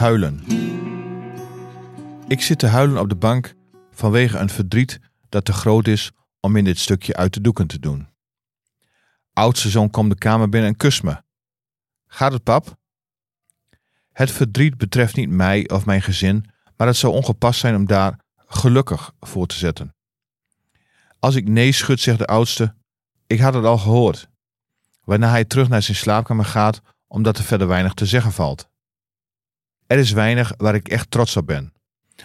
Huilen. Ik zit te huilen op de bank vanwege een verdriet dat te groot is om in dit stukje uit de doeken te doen. Oudste zoon komt de kamer binnen en kust me. Gaat het, pap? Het verdriet betreft niet mij of mijn gezin, maar het zou ongepast zijn om daar gelukkig voor te zetten. Als ik nee schud, zegt de oudste, ik had het al gehoord. Waarna hij terug naar zijn slaapkamer gaat, omdat er verder weinig te zeggen valt. Er is weinig waar ik echt trots op ben.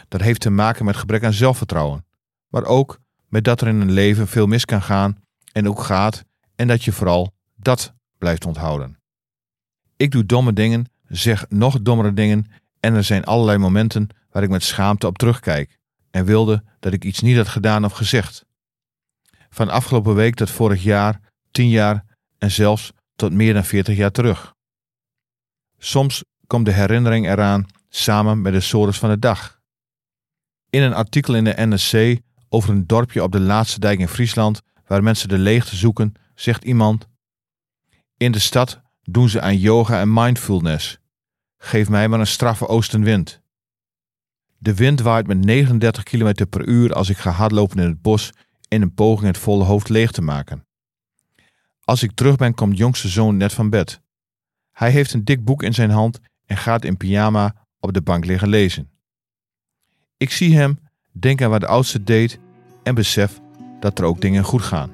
Dat heeft te maken met gebrek aan zelfvertrouwen, maar ook met dat er in een leven veel mis kan gaan en ook gaat en dat je vooral dat blijft onthouden. Ik doe domme dingen, zeg nog dommere dingen en er zijn allerlei momenten waar ik met schaamte op terugkijk en wilde dat ik iets niet had gedaan of gezegd. Van afgelopen week tot vorig jaar, tien jaar en zelfs tot meer dan veertig jaar terug. Soms komt de herinnering eraan samen met de sores van de dag. In een artikel in de NSC over een dorpje op de laatste dijk in Friesland waar mensen de leegte zoeken, zegt iemand: In de stad doen ze aan yoga en mindfulness. Geef mij maar een straffe oostenwind. De wind waait met 39 km per uur als ik ga hardlopen in het bos in een poging het volle hoofd leeg te maken. Als ik terug ben, komt jongste zoon net van bed. Hij heeft een dik boek in zijn hand en gaat in pyjama op de bank liggen lezen. Ik zie hem, denk aan wat de oudste deed en besef dat er ook dingen goed gaan.